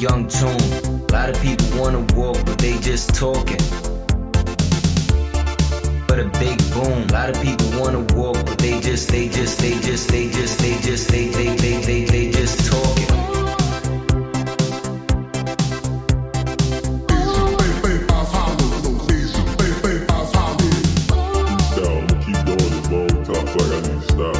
young tune. A lot of people wanna walk, but they just talking. But a big boom. A lot of people wanna walk, but they just, they just, they just, they just, they just, they, they, they, they, they just talking. Style,